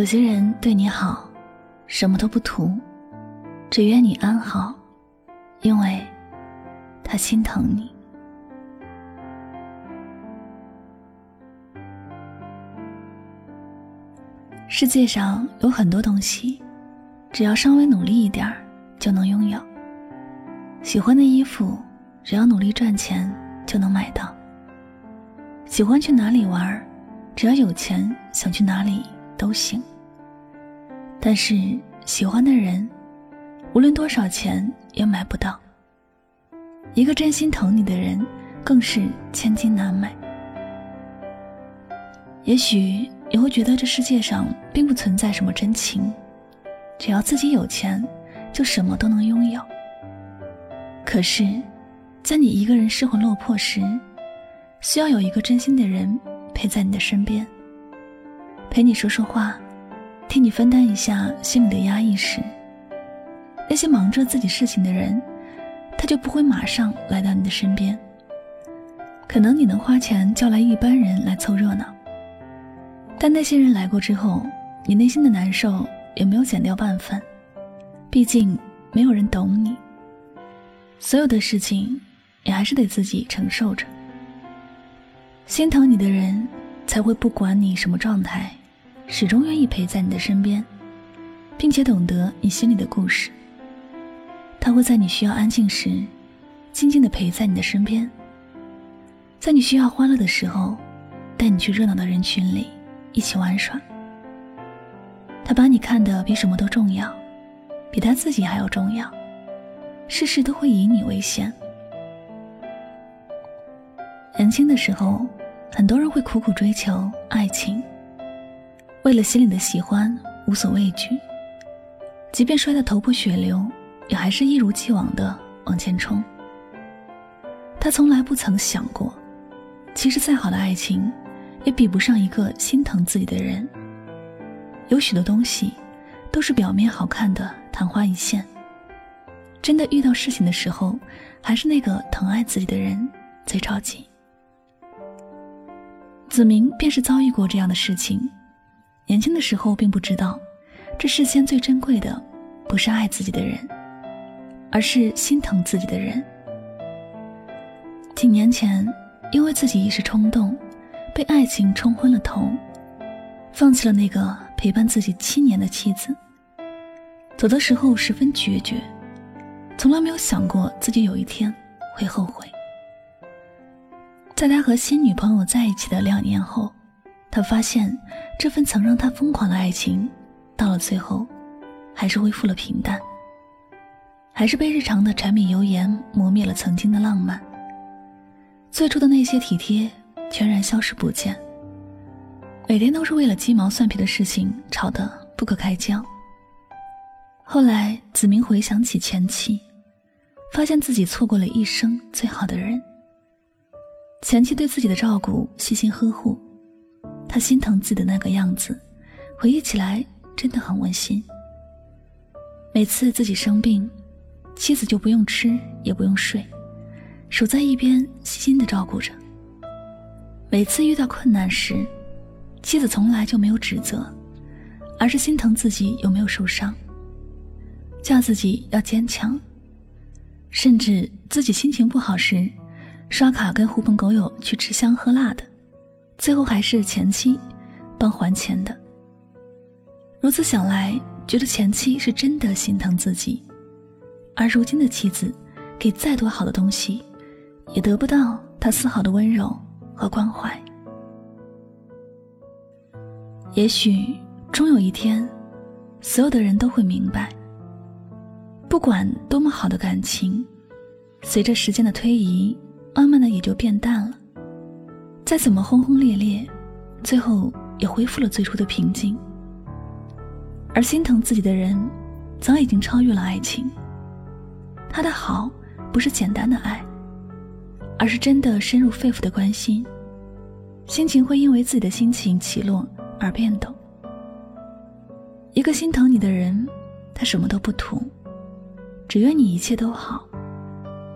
有些人对你好，什么都不图，只愿你安好，因为他心疼你。世界上有很多东西，只要稍微努力一点儿就能拥有。喜欢的衣服，只要努力赚钱就能买到。喜欢去哪里玩，只要有钱，想去哪里。都行，但是喜欢的人，无论多少钱也买不到。一个真心疼你的人，更是千金难买。也许你会觉得这世界上并不存在什么真情，只要自己有钱，就什么都能拥有。可是，在你一个人失魂落魄时，需要有一个真心的人陪在你的身边。陪你说说话，替你分担一下心里的压抑时，那些忙着自己事情的人，他就不会马上来到你的身边。可能你能花钱叫来一般人来凑热闹，但那些人来过之后，你内心的难受也没有减掉半分。毕竟没有人懂你，所有的事情你还是得自己承受着。心疼你的人，才会不管你什么状态。始终愿意陪在你的身边，并且懂得你心里的故事。他会在你需要安静时，静静的陪在你的身边；在你需要欢乐的时候，带你去热闹的人群里一起玩耍。他把你看得比什么都重要，比他自己还要重要，事事都会以你为先。年轻的时候，很多人会苦苦追求爱情。为了心里的喜欢，无所畏惧，即便摔得头破血流，也还是一如既往的往前冲。他从来不曾想过，其实再好的爱情，也比不上一个心疼自己的人。有许多东西，都是表面好看的昙花一现，真的遇到事情的时候，还是那个疼爱自己的人最着急。子明便是遭遇过这样的事情。年轻的时候并不知道，这世间最珍贵的，不是爱自己的人，而是心疼自己的人。几年前，因为自己一时冲动，被爱情冲昏了头，放弃了那个陪伴自己七年的妻子。走的时候十分决绝，从来没有想过自己有一天会后悔。在他和新女朋友在一起的两年后。他发现，这份曾让他疯狂的爱情，到了最后，还是恢复了平淡，还是被日常的柴米油盐磨灭了曾经的浪漫。最初的那些体贴，全然消失不见。每天都是为了鸡毛蒜皮的事情吵得不可开交。后来，子明回想起前妻，发现自己错过了一生最好的人。前妻对自己的照顾，细心呵护。他心疼自己的那个样子，回忆起来真的很温馨。每次自己生病，妻子就不用吃也不用睡，守在一边细心的照顾着。每次遇到困难时，妻子从来就没有指责，而是心疼自己有没有受伤，叫自己要坚强。甚至自己心情不好时，刷卡跟狐朋狗友去吃香喝辣的。最后还是前妻帮还钱的。如此想来，觉得前妻是真的心疼自己，而如今的妻子，给再多好的东西，也得不到他丝毫的温柔和关怀。也许终有一天，所有的人都会明白，不管多么好的感情，随着时间的推移，慢慢的也就变淡了。再怎么轰轰烈烈，最后也恢复了最初的平静。而心疼自己的人，早已经超越了爱情。他的好，不是简单的爱，而是真的深入肺腑的关心。心情会因为自己的心情起落而变动。一个心疼你的人，他什么都不图，只愿你一切都好。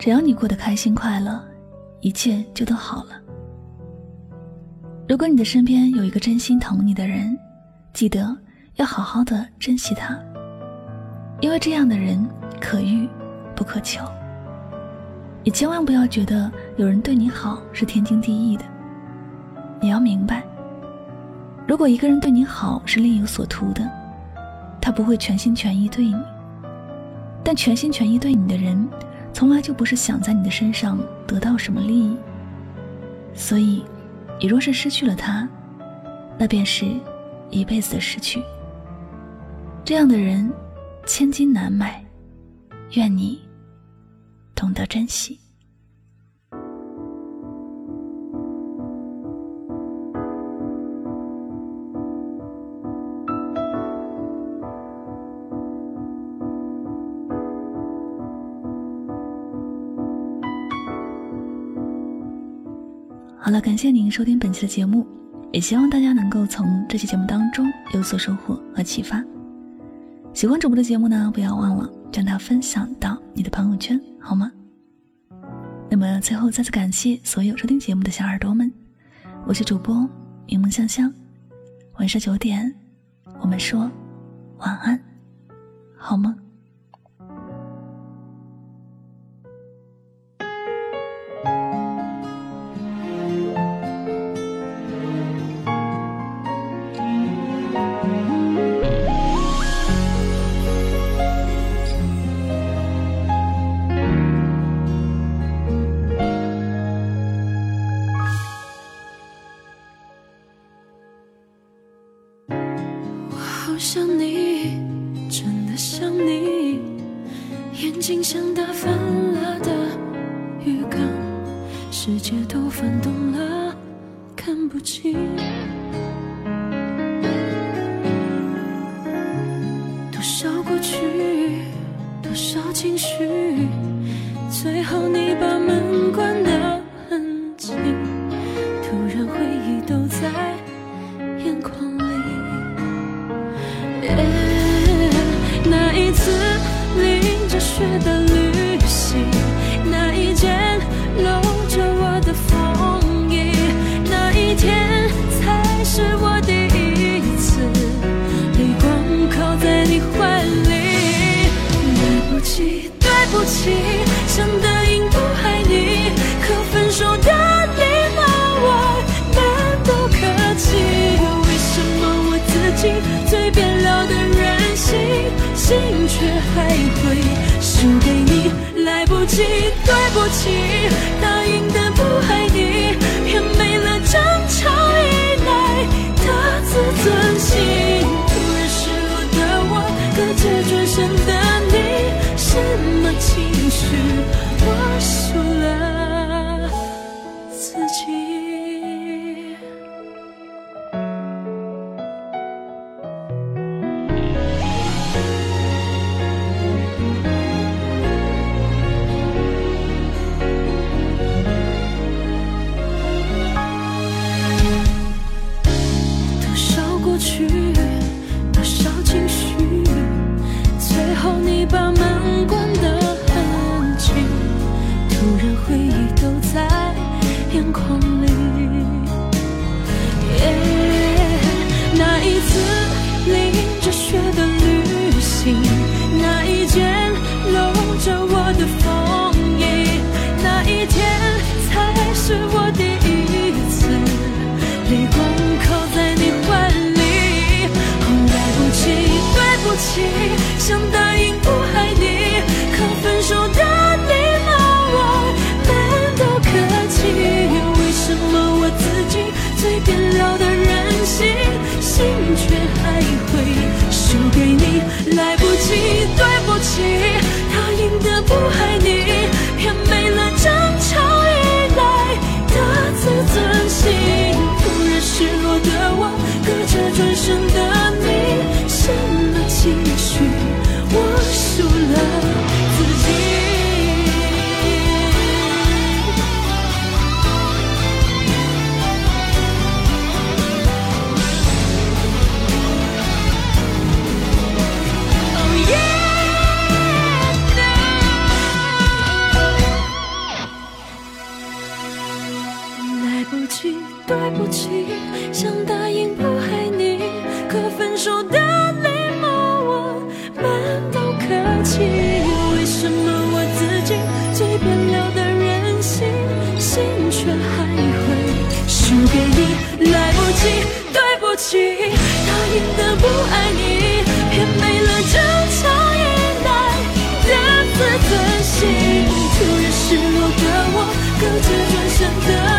只要你过得开心快乐，一切就都好了。如果你的身边有一个真心疼你的人，记得要好好的珍惜他，因为这样的人可遇不可求。也千万不要觉得有人对你好是天经地义的。你要明白，如果一个人对你好是另有所图的，他不会全心全意对你。但全心全意对你的人，从来就不是想在你的身上得到什么利益。所以，你若是失去了他，那便是一辈子的失去。这样的人，千金难买，愿你懂得珍惜。好了，感谢您收听本期的节目，也希望大家能够从这期节目当中有所收获和启发。喜欢主播的节目呢，不要忘了将它分享到你的朋友圈，好吗？那么最后再次感谢所有收听节目的小耳朵们，我是主播云梦香香，晚上九点，我们说晚安，好吗？想你，真的想你，眼睛像打翻了的鱼缸，世界都翻动了，看不清。多少过去，多少情绪，最后你把门关得很紧，起，对不起，答应的不爱你，偏没了争吵以来的自尊心。突然失落的我，隔着转身把门关得很紧，突然回忆都在眼眶里。耶，那一次淋着雪的旅行，那一件搂着我的风衣，那一天才是我第一次泪光靠在你怀里。哦，对不起，对不起。可分手的你沫，我们都客气。为什么我自己最笨了的任性，心却还会输给你？来不及，对不起，答应的不爱你，骗没了这场依赖的自尊心。突然失落的我，更加转身的。